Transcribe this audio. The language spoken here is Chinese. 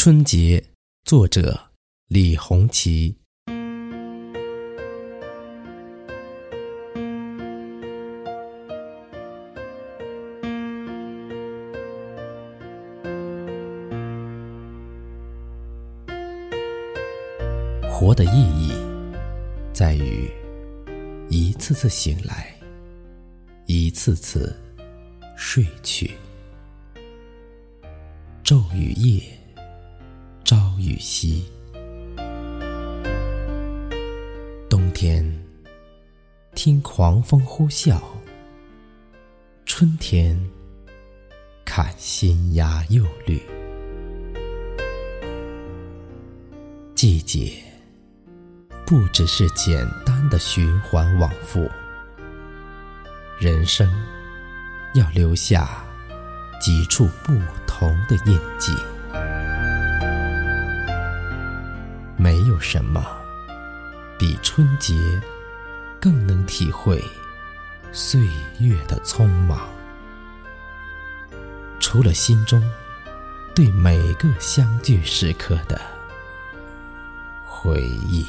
春节，作者李红旗。活的意义，在于一次次醒来，一次次睡去。昼与夜，与夕。冬天，听狂风呼啸；春天，看新芽又绿。季节，不只是简单的循环往复，人生要留下。几处不同的印记，有什么比春节更能体会岁月的匆忙。除了心中对每个相聚时刻的回忆。